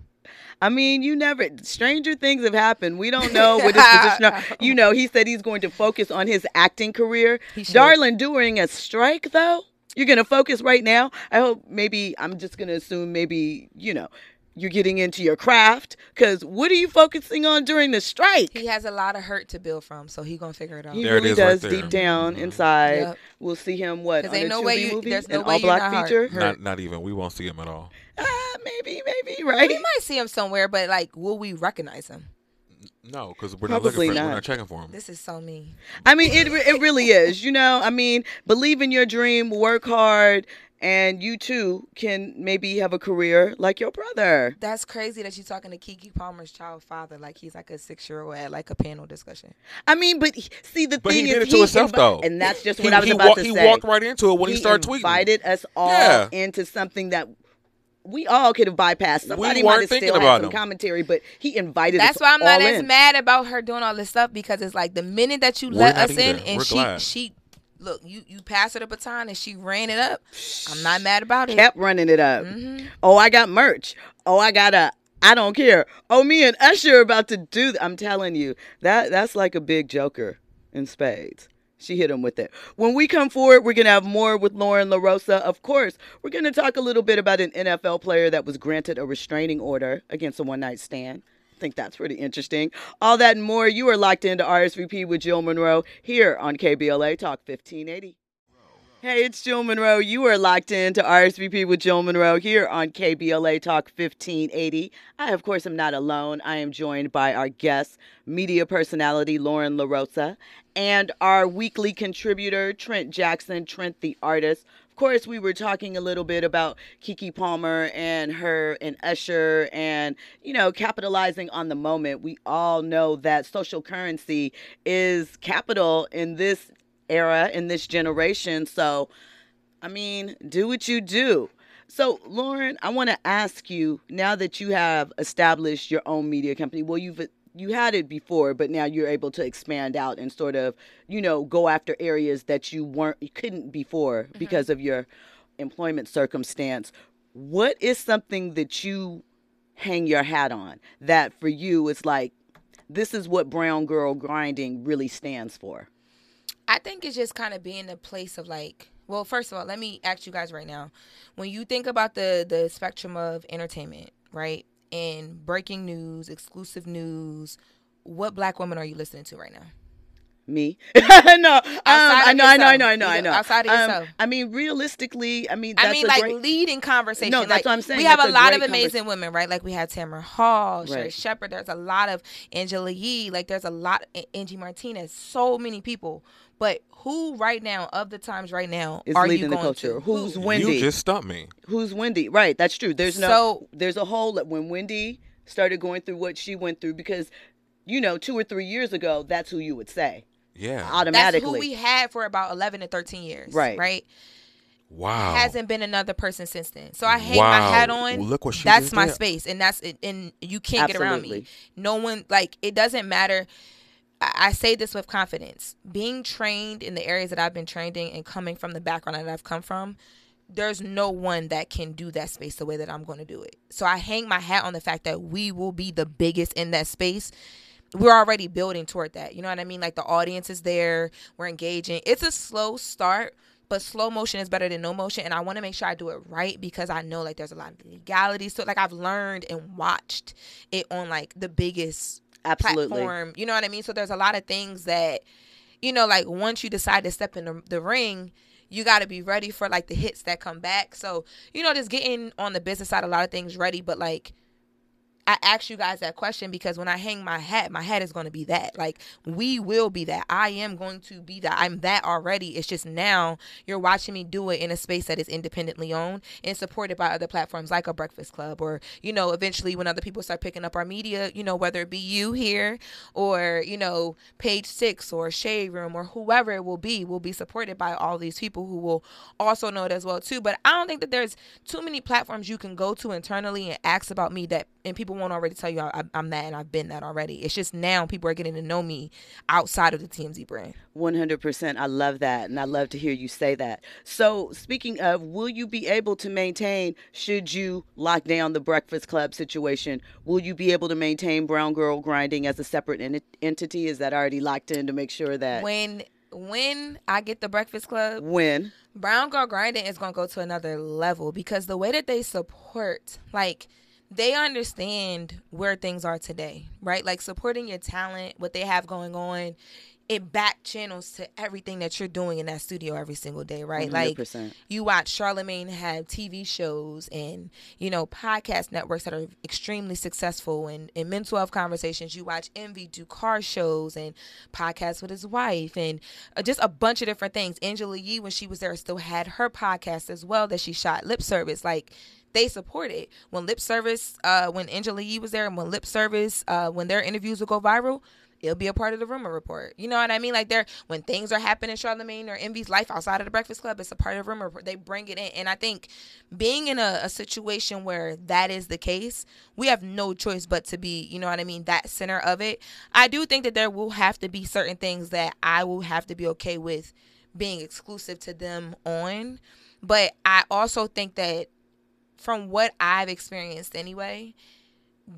S1: I mean, you never. Stranger things have happened. We don't know what his position. Are. You know, he said he's going to focus on his acting career. Darling, during a strike, though, you're going to focus right now. I hope maybe I'm just going to assume maybe you know you're getting into your craft because what are you focusing on during the strike?
S2: He has a lot of hurt to build from, so he gonna figure it out.
S1: He
S3: There it
S1: really
S3: is right
S1: does
S3: there.
S1: deep down
S3: Mhm.
S1: inside.
S2: Yep.
S1: We'll see him what
S2: 'Cause
S1: on
S2: ain't
S1: a
S2: no way you-
S1: movie,
S2: there's no
S1: an
S2: way
S1: all black
S2: not
S1: feature.
S2: Hurt.
S3: Not not even. We won't see him at all.
S1: Ah, maybe, maybe, right?
S2: We might see him somewhere, but like, will we recognize him?
S3: No, because we're not
S1: Probably
S3: looking for. him. We're
S1: not.
S3: not checking for him.
S2: This is so mean.
S1: I mean, it it really is. You know, I mean, believe in your dream, work hard, and you too can maybe have a career like your brother.
S2: That's crazy that you're talking to Keke Palmer's child father like he's like a six year old at like a panel discussion.
S1: I mean, but he- see, the
S3: But he
S1: thing
S3: did
S1: is,
S3: it to himself,
S1: invi-
S3: though.
S1: and that's just
S3: He,
S1: I was
S3: he,
S1: about
S3: walk-
S1: to
S3: he
S1: say.
S3: walked right into it when he, started tweeting.
S1: invited us all
S3: Yeah.
S1: into something that. We all could have bypassed. Somebody
S3: weren't
S1: might have
S3: thinking
S1: still
S3: about
S1: had some
S3: him.
S1: commentary, but he invited
S2: That's
S1: us
S2: why I'm not
S1: all
S2: as
S1: in.
S2: mad about her doing all this stuff because it's like the minute that you
S3: We're
S2: let
S3: not
S2: us in and
S3: We're
S2: she
S3: glad.
S2: she look you you passed her the baton and she ran it up. I'm not mad about it.
S1: Kept running it up.
S2: Mhm.
S1: Oh, I got merch. Oh, I got a. I don't care. Oh, me and Usher are about to do. Th- I'm telling you that that's like a big joker in spades. She hit him with it. When we come forward, we're gonna have more with Lauren LaRosa. Of course, we're gonna talk a little bit about an NFL player that was granted a restraining order against a one night stand. Think that's pretty interesting. All that and more. You are locked into RSVP with Jill Munroe here on KBLA Talk 1580. Hey, it's Jill Munroe. You are locked in to RSVP with Jill Munroe here on KBLA Talk 1580. I, of course, am not alone. I am joined by our guest, media personality Lauren LaRosa, and our weekly contributor, Trent Jackson, Trent the artist. Of course, we were talking a little bit about Keke Palmer and her and Usher and, you know, capitalizing on the moment. We all know that social currency is capital in this era in this generation. So, I mean, do what you do. So, Lauren, I want to ask you now that you have established your own media company. Well, you've you had it before, but now you're able to expand out and sort of, you know, go after areas that you weren't you couldn't before mm-hmm. because of your employment circumstance. What is something that you hang your hat on that for you it's like this is what Brown Girl Grinding really stands for?
S2: I think it's just kind of being a place of like, well, first of all, let me ask you guys right now. When you think about the the spectrum of entertainment, right? And breaking news, exclusive news, what black woman are you listening to right now?
S1: Me? no, um, I know, I know, I know, I know, I
S2: You
S1: know.
S2: know, outside of
S1: Um,
S2: yourself.
S1: I mean, realistically, I mean, that's
S2: I mean,
S1: a
S2: like
S1: great,
S2: leading conversation.
S1: No, that's
S2: like,
S1: what I'm saying.
S2: We have
S1: That's
S2: a
S1: a
S2: lot of amazing women, right? Like we have Tamron Hall, Sherri
S1: Right.
S2: Shepherd. There's a lot of Angela Yee. Like there's a lot A- Angie Martinez. So many people. But who right now of the times right now
S1: is
S2: are you
S1: leading the
S2: going
S1: culture.
S2: to?
S1: Who's Wendy?
S3: You just stumped me.
S1: Who's Wendy? Right, that's true. There's no
S2: So-
S1: there's a hole that when Wendy started going through what she went through because you know, two or three years ago, that's who you would say
S3: Yeah.
S2: That's who we had for about 11 to 13 years.
S1: Right.
S2: Right.
S3: Wow.
S2: Hasn't been another person since then. So I hang
S3: Wow.
S2: my hat on.
S3: Look what she
S2: That's my
S3: did.
S2: space, and that's it. And you can't get around me. No one like it doesn't matter. I I say this with confidence. Being trained in the areas that I've been trained in and coming from the background that I've come from, there's no one that can do that space the way that I'm going to do it. So I hang my hat on the fact that we will be the biggest in that space. We're already building toward that. You know what I mean? Like the audience is there, we're engaging. It's a slow start, but slow motion is better than no motion. And I want to make sure I do it right because I know like there's a lot of legalities. So like I've learned and watched it on like the biggest
S1: Absolutely.
S2: platform. You know what I mean? So there's a lot of things that, you know, like once you decide to step in the, the ring, you got to be ready for like the hits that come back. So, you know, just getting on the business side, a lot of things ready, but like, I asked you guys that question because when I hang my hat, my hat is going to be that. Like, we will be that. I am going to be that. I'm that already. It's just now you're watching me do it in a space that is independently owned and supported by other platforms like a Breakfast Club or, you know, eventually when other people start picking up our media, you know, whether it be you here or, you know, Page Six or Shade Room or whoever it will be, will be supported by all these people who will also know it as well, too. But I don't think that there's too many platforms you can go to internally and ask about me that, and people won't already tell you I, I'm that and I've been that already. It's just now people are getting to know me outside of the TMZ brand.
S1: 100%. I love that. And I love to hear you say that. So, speaking of, will you be able to maintain, should you lock down the Breakfast Club situation, will you be able to maintain Brown Girl Grinding as a separate ent- entity? Is that already locked in to make sure that
S2: When when I get the Breakfast Club,
S1: when?
S2: Brown Girl Grinding is gonna go to another level because the way that they support, like they understand where things are today, right? Like supporting your talent, what they have going on, it back channels to everything that you're doing in that studio every single day, right? Like
S1: 100%.
S2: you watch Charlemagne have TV shows and you know podcast networks that are extremely successful and, in mental health conversations. You watch Envy do car shows and podcasts with his wife and uh, just a bunch of different things. Angela Yee, when she was there, still had her podcast as well that she shot lip service. Like they support it. When lip service, uh, when Angela Yee was there, and when lip service, uh, when their interviews would go viral, it'll be a part of the rumor report. You know what I mean? Like they're when things are happening in Charlemagne or Envy's life outside of the Breakfast Club, it's a part of the rumor report. They bring it in, and I think being in a, a situation where that is the case, we have no choice but to be, you know what I mean, that center of it. I do think that there will have to be certain things that I will have to be okay with being exclusive to them on, but I also think that from what I've experienced anyway,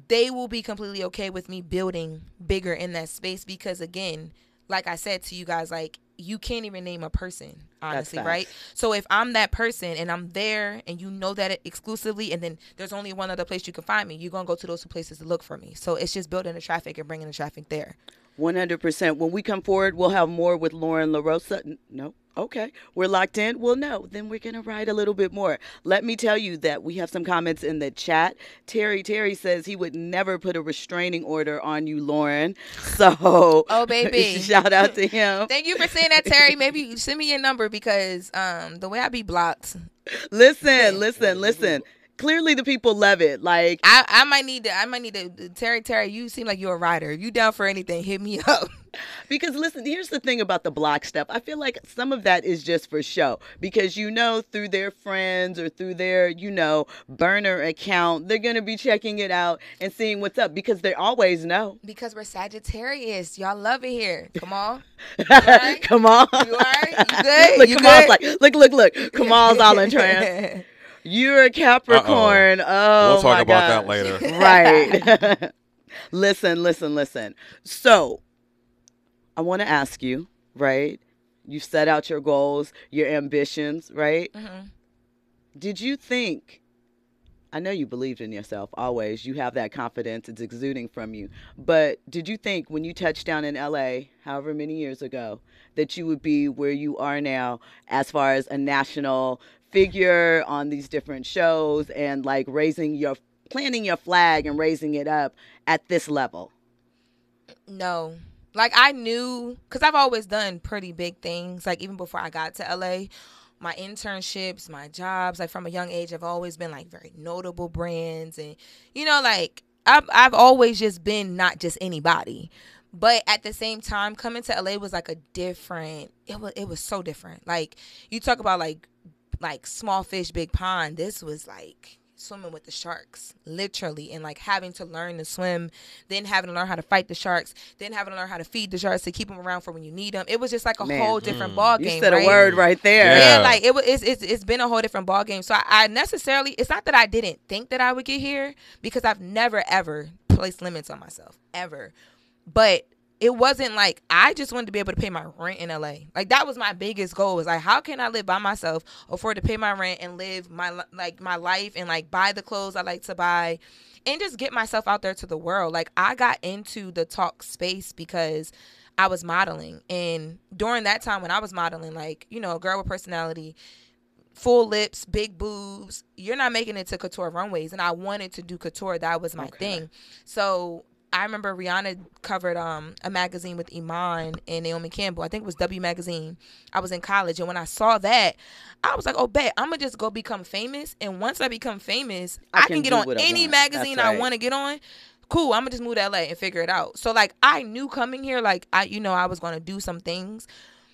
S2: they will be completely okay with me building bigger in that space because again, like I said to you guys, like you can't even name a person, honestly, right? So if I'm that person and I'm there and you know that exclusively, and then there's only one other place you can find me, you're gonna go to those two places to look for me. So it's just building the traffic and bringing the traffic there.
S1: 100%. When we come forward, we'll have more with Lauren LaRosa. No. Okay. We're locked in. Well, no. Then we're going to write a little bit more. Let me tell you that we have some comments in the chat. Terry Terry says he would never put a restraining order on you, Lauren. So,
S2: Oh, baby.
S1: shout out to him.
S2: Thank you for saying that, Terry. Maybe send me your number because um the way I be blocked,
S1: Listen, listen, listen. Clearly, the people love it. Like,
S2: I, I might need to I might need to Terry Terry, you seem like you're a writer. If you down for anything, hit me up.
S1: Because listen, here's the thing about the block stuff. I feel like some of that is just for show because you know through their friends or through their, you know, burner account, they're going to be checking it out and seeing what's up because they always know.
S2: Because we're Sagittarius. Y'all love it here. Come on. right?
S1: Come on.
S2: You all right? You good?
S1: Look,
S2: You
S1: Kamal's
S2: good?
S1: like, look, look, look. Kamal's all in trance. You're a Capricorn. Oh,
S3: we'll talk
S1: my
S3: about that later.
S1: Right. listen, listen, listen. So, I want to ask you, right? You set out your goals, your ambitions, right?
S2: Mhm.
S1: Did you think? I know you believed in yourself always. You have that confidence, it's exuding from you. But did you think when you touched down in LA, however many years ago, that you would be where you are now as far as a national figure on these different shows and like raising your planting your flag and raising it up at this level?
S2: No. Like I knew cuz I've always done pretty big things like even before I got to LA. My internships, my jobs, like from a young age, I've always been like very notable brands, and you know, like I've I've always just been not just anybody, but at the same time, coming to LA was like a different. It was it was so different. Like you talk about like like small fish, big pond. This was like swimming with the sharks, literally, and like having to learn to swim, then having to learn how to fight the sharks, then having to learn how to feed the sharks to keep them around for when you need them. It was just like a
S1: Man.
S2: whole different
S3: Mm.
S2: ball
S1: You said
S2: right?
S1: a word right there.
S3: Yeah.
S2: Yeah, like it was. It's, it's it's been a whole different ball game. So I, I necessarily, it's not that I didn't think that I would get here because I've never ever placed limits on myself ever, but it wasn't like I just wanted to be able to pay my rent in LA. Like that was my biggest goal. Was like, how can I live by myself, afford to pay my rent, and live my like my life, and like buy the clothes I like to buy, and just get myself out there to the world. Like I got into the talk space because I was modeling, and during that time when I was modeling, like you know, a girl with personality, full lips, big boobs, you're not making it to couture runways, and I wanted to do couture. That was my
S1: Okay.
S2: thing. So I remember Rihanna covered um a magazine with Iman and Naomi Campbell. I think it was W Magazine. I was in college, and when I saw that, I was like, "Oh, bet I'm gonna just go become famous." And once I become famous,
S1: I
S2: I,
S1: can
S2: can, get on any
S1: want.
S2: magazine
S1: That's
S2: I want to get on. Cool, I'm gonna just move to LA and figure it out. So like, I knew coming here, like I, you know, I was gonna do some things,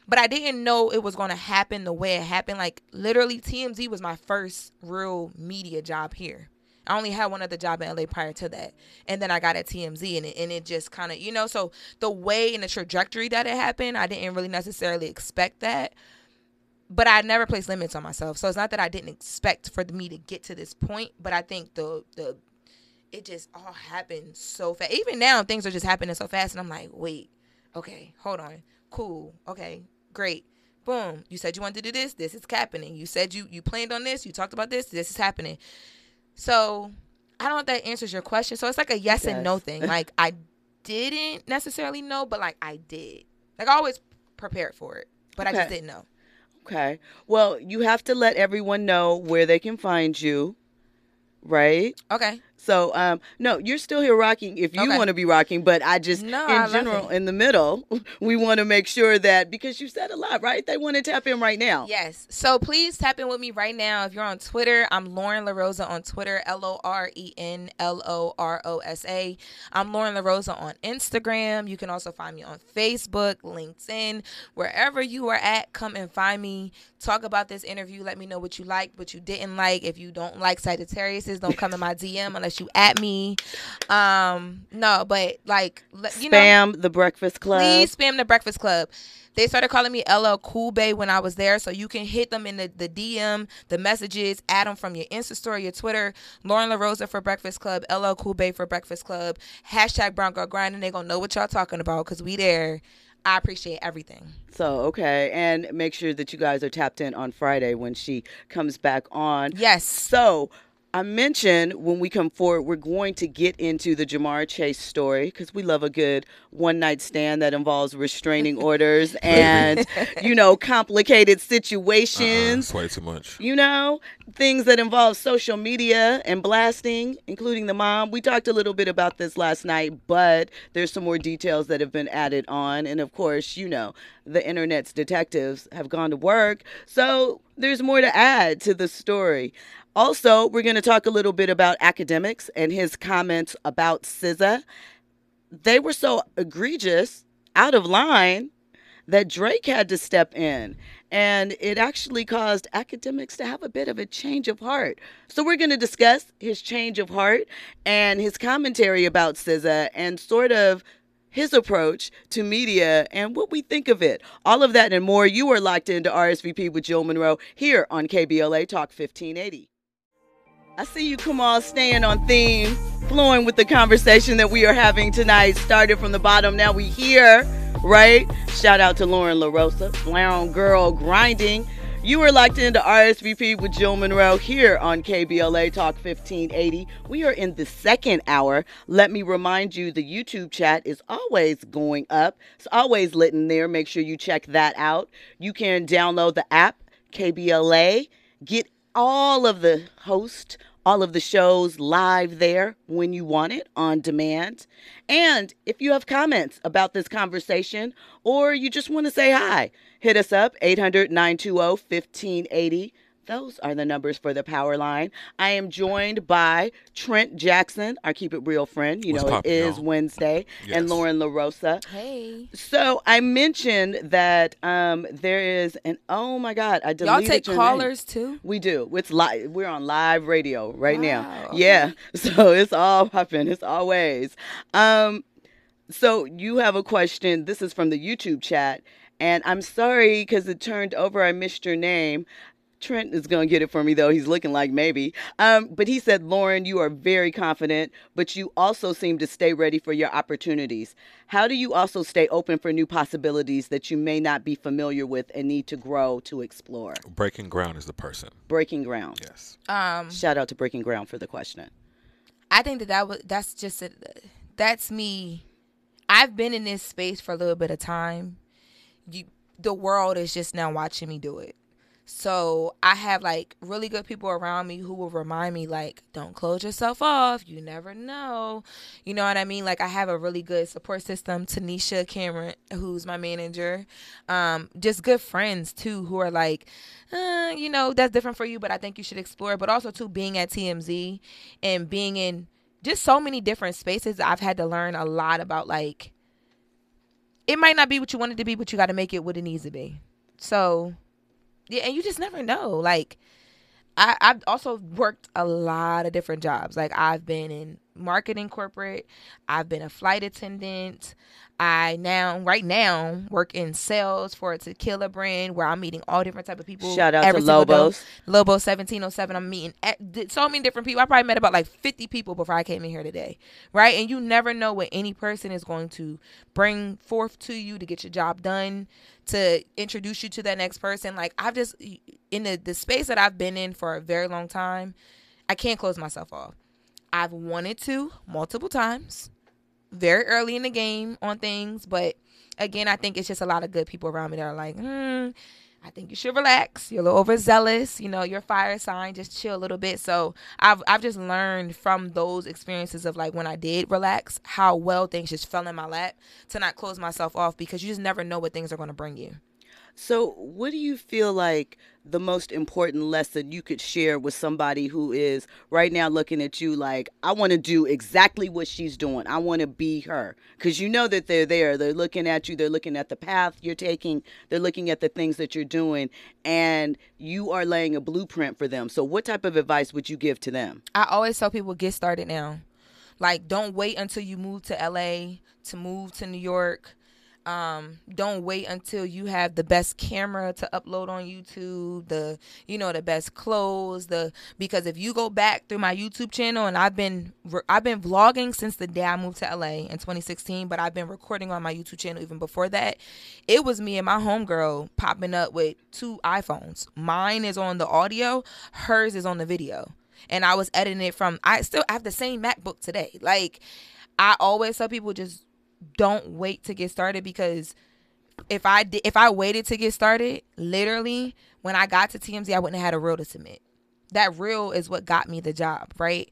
S2: but I didn't know it was gonna happen the way it happened. Like literally, TMZ was my first real media job here. I only had one other job in LA prior to that, and then I got at TMZ, and it, and it just kind of, you know, so the way and the trajectory that it happened, I didn't really necessarily expect that, but I never placed limits on myself. So it's not that I didn't expect for me to get to this point, but I think the the it just all happened so fast. Even now, things are just happening so fast, and I'm like, wait, okay, hold on, cool, okay, great. Boom! You said you wanted to do this. This is happening. You said you you planned on this. You talked about this. This is happening. So I don't know if that answers your question. So it's like a yes and no thing. Like I didn't necessarily know, but like I did. Like I always prepared for it, but I just didn't know.
S1: Okay. Well, you have to let everyone know where they can find you, right?
S2: Okay.
S1: So, um, no, you're still here rocking if you
S2: Okay.
S1: want to be rocking, but I just,
S2: No,
S1: in
S2: I
S1: general, in the middle, we want to make sure that because you said a lot, right? They want to tap in right now.
S2: Yes. So please tap in with me right now. If you're on Twitter, I'm Lauren LaRosa on Twitter, L O R E N L O R O S A. I'm Lauren LaRosa on Instagram. You can also find me on Facebook, LinkedIn, wherever you are at. Come and find me. Talk about this interview. Let me know what you liked, what you didn't like. If you don't like Sagittariuses, don't come in my DM unless you at me. Um, no, but like, you know,
S1: Spam the Breakfast Club.
S2: Please spam the Breakfast Club. They started calling me LL Cool Bay when I was there, so you can hit them in the, the DM, the messages, add them from your Insta story, your Twitter. Lauren LaRosa for Breakfast Club, LL Cool Bay for Breakfast Club, hashtag Brown Girl Grinding. They gonna know what y'all talking about because we there. I appreciate everything.
S1: So, okay. And make sure that you guys are tapped in on Friday when she comes back on.
S2: Yes.
S1: So, I mentioned when we come forward, we're going to get into the Ja'Marr Chase story because we love a good one night stand that involves restraining orders and, you know, complicated situations.
S3: it's way too much.
S1: You know, things that involve social media and blasting, including the mom. We talked a little bit about this last night, but there's some more details that have been added on. And of course, you know, the internet's detectives have gone to work. So there's more to add to the story. Also, we're going to talk a little bit about Akademiks and his comments about SZA. They were so egregious, out of line, that Drake had to step in. And it actually caused Akademiks to have a bit of a change of heart. So we're going to discuss his change of heart and his commentary about SZA and sort of his approach to media and what we think of it. All of that and more. You are locked into RSVP with Jill Munroe here on KBLA Talk 1580. I see you on staying on theme, flowing with the conversation that we are having tonight. Started from the bottom, now we here, right? Shout out to Lauren LaRosa, Brown Girl Grinding. You are locked into RSVP with Jill Munroe here on KBLA Talk 1580. We are in the second hour. Let me remind you the YouTube chat is always going up. It's always lit in there. Make sure you check that out. You can download the app, KBLA, get all of the hosts, all of the shows live there when you want it on demand. And if you have comments about this conversation or you just want to say hi, hit us up 800 920 1580. Those are the numbers for the power line. I am joined by Trent Jackson, our Keep It Real friend. You
S3: What's
S1: know,
S3: poppin',
S1: it is
S3: y'all?
S1: Wednesday, and
S3: Yes.
S1: Lauren LaRosa.
S2: Hey.
S1: So I mentioned that um, there is an oh my god, I deleted
S2: Y'all take
S1: your name.
S2: callers too?
S1: We do. It's live. We're on live radio right now.
S2: Wow,
S1: Yeah. So it's all popping. It's always. Um. So you have a question. This is from the YouTube chat, and I'm sorry because it turned over. I missed your name. Trent is gonna get it for me though. He's looking like maybe. Um, but he said, Lauren, you are very confident, but you also seem to stay ready for your opportunities. How do you also stay open for new possibilities that you may not be familiar with and need to grow to explore?
S3: Breaking ground is the person.
S1: Breaking ground.
S3: Yes.
S2: Um,
S1: Shout out to Breaking Ground for the question.
S2: I think that that was that's just a, that's me. I've been in this space for a little bit of time. You, the world is just now watching me do it. So I have like really good people around me who will remind me like, don't close yourself off. You never know. You know what I mean? Like I have a really good support system. Tanisha Cameron, who's my manager, um, just good friends too, who are like, uh, you know, that's different for you, but I think you should explore. But also too, being at TMZ and being in just so many different spaces, I've had to learn a lot about like it might not be what you want it to be, but you got to make it what it needs to be. So, yeah, and you just never know. Like, I, I've also worked a lot of different jobs. Like, I've been in marketing corporate, I've been a flight attendant. I now, right now, work in sales for a tequila brand where I'm meeting all different type of people.
S1: Shout out to. Lobos.
S2: Lobo 1707. I'm meeting at, so many different people. I probably met about like 50 people before I came in here today. Right? And you never know what any person is going to bring forth to you to get your job done, to introduce you to that next person. Like I've just in the, the space that I've been in for a very long time, I can't close myself off. I've wanted to multiple times, very early in the game on things, but again, I think it's just a lot of good people around me that are like, hmm, I think you should relax. You're a little overzealous. You know, your fire sign. Just chill a little bit. So I've I've just learned from those experiences of like when I did relax, how well things just fell in my lap to not close myself off because you just never know what things are going to bring you.
S1: So, what do you feel like the most important lesson you could share with somebody who is right now looking at you like, I want to do exactly what she's doing. I want to be her. Because you know that they're there. They're looking at you. They're looking at the path you're taking. They're looking at the things that you're doing. And you are laying a blueprint for them. So, what type of advice would you give to them?
S2: I always tell people get started now. Like don't wait until you move to LA to move to New York. Um, don't wait until you have the best camera to upload on YouTube, the you know the best clothes, the because if you go back through my YouTube channel and I've been I've been vlogging since the day I moved to LA in 2016, but I've been recording on my YouTube channel even before that. It was me and my homegirl popping up with two iPhones. Mine is on the audio, hers is on the video and I was editing it from I still have the same MacBook today. Like I always tell people just don't wait to get started because if I if I waited to get started, literally when I got to TMZ, I wouldn't have had a reel to submit. That reel is what got me the job, right?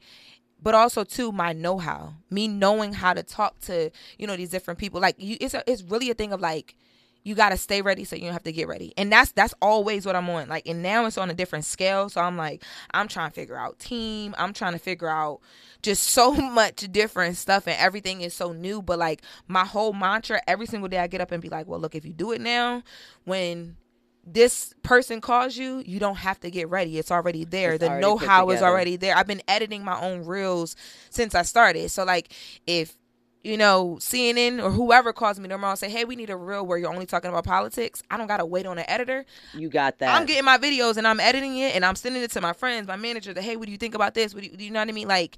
S2: But also too my know-how, me knowing how to talk to you know these different people. Like you, it's a, it's really a thing of like you got to stay ready so you don't have to get ready and that's that's always what i'm on like and now it's on a different scale so i'm like i'm trying to figure out team i'm trying to figure out just so much different stuff and everything is so new but like my whole mantra every single day i get up and be like well look if you do it now when this person calls you, you don't have to get ready. It's already there.
S1: It's
S2: the know how is already there. I've been editing my own reels since I started. So like if you know, CNN or whoever calls me tomorrow and say, hey, we need a reel where you're only talking about politics, I don't got to wait on an editor.
S1: You got that.
S2: I'm getting my videos and I'm editing it and I'm sending it to my friends, my manager, that, hey, what do you think about this? What do you, do you know what I mean? Like,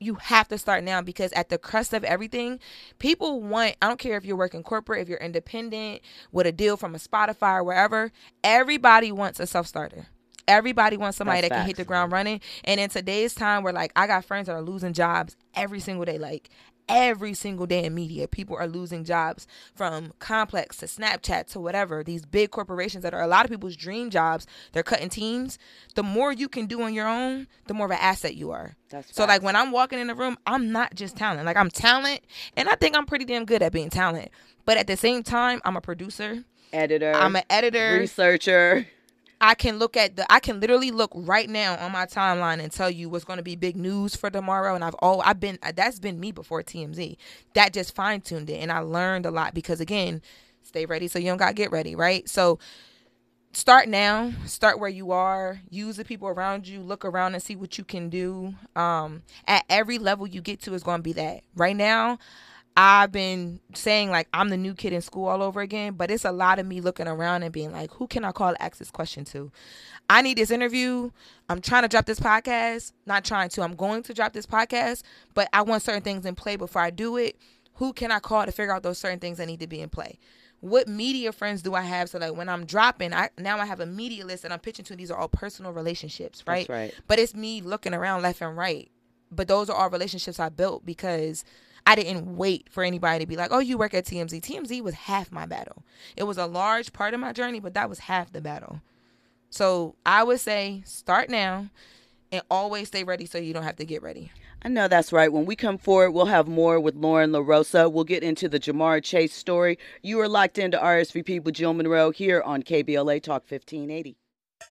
S2: you have to start now because at the crust of everything, people want, I don't care if you're working corporate, if you're independent, with a deal from a Spotify or wherever, everybody wants a self starter. Everybody wants somebody
S1: That's
S2: that can hit the ground running. And in today's time where like I got friends that are losing jobs every single day, like every single day in media, people are losing jobs from complex to Snapchat to whatever. These big corporations that are a lot of people's dream jobs, they're cutting teams. The more you can do on your own, the more of an asset you are.
S1: That's
S2: So like when I'm walking in the room, I'm not just talent. Like I'm talent and I think I'm pretty damn good at being talent. But at the same time, I'm a producer.
S1: editor,
S2: I'm an editor.
S1: researcher.
S2: I can look at the I can literally look right now on my timeline and tell you what's going to be big news for tomorrow and I've all I've been that's been me before TMZ. That just fine-tuned it and I learned a lot because again, stay ready so you don't got to get ready, right? So start now, start where you are, use the people around you, look around and see what you can do. Um at every level you get to is going to be that. Right now, I've been saying like I'm the new kid in school all over again, but it's a lot of me looking around and being like, who can I call to ask this question to? I need this interview. I'm trying to drop this podcast. Not trying to. I'm going to drop this podcast, but I want certain things in play before I do it. Who can I call to figure out those certain things that need to be in play? What media friends do I have so that when I'm dropping, I now I have a media list that I'm pitching to. These are all personal relationships, right?
S1: That's right.
S2: But it's me looking around left and right. But those are all relationships I built because I didn't wait for anybody to be like, oh, you work at TMZ. TMZ was half my battle. It was a large part of my journey, but that was half the battle. So I would say start now and always stay ready so you don't have to get ready.
S1: I know that's right. When we come forward, we'll have more with Lauren LaRosa. We'll get into the Ja'Marr Chase story. You are locked into RSVP with Jill Munroe here on KBLA Talk 1580.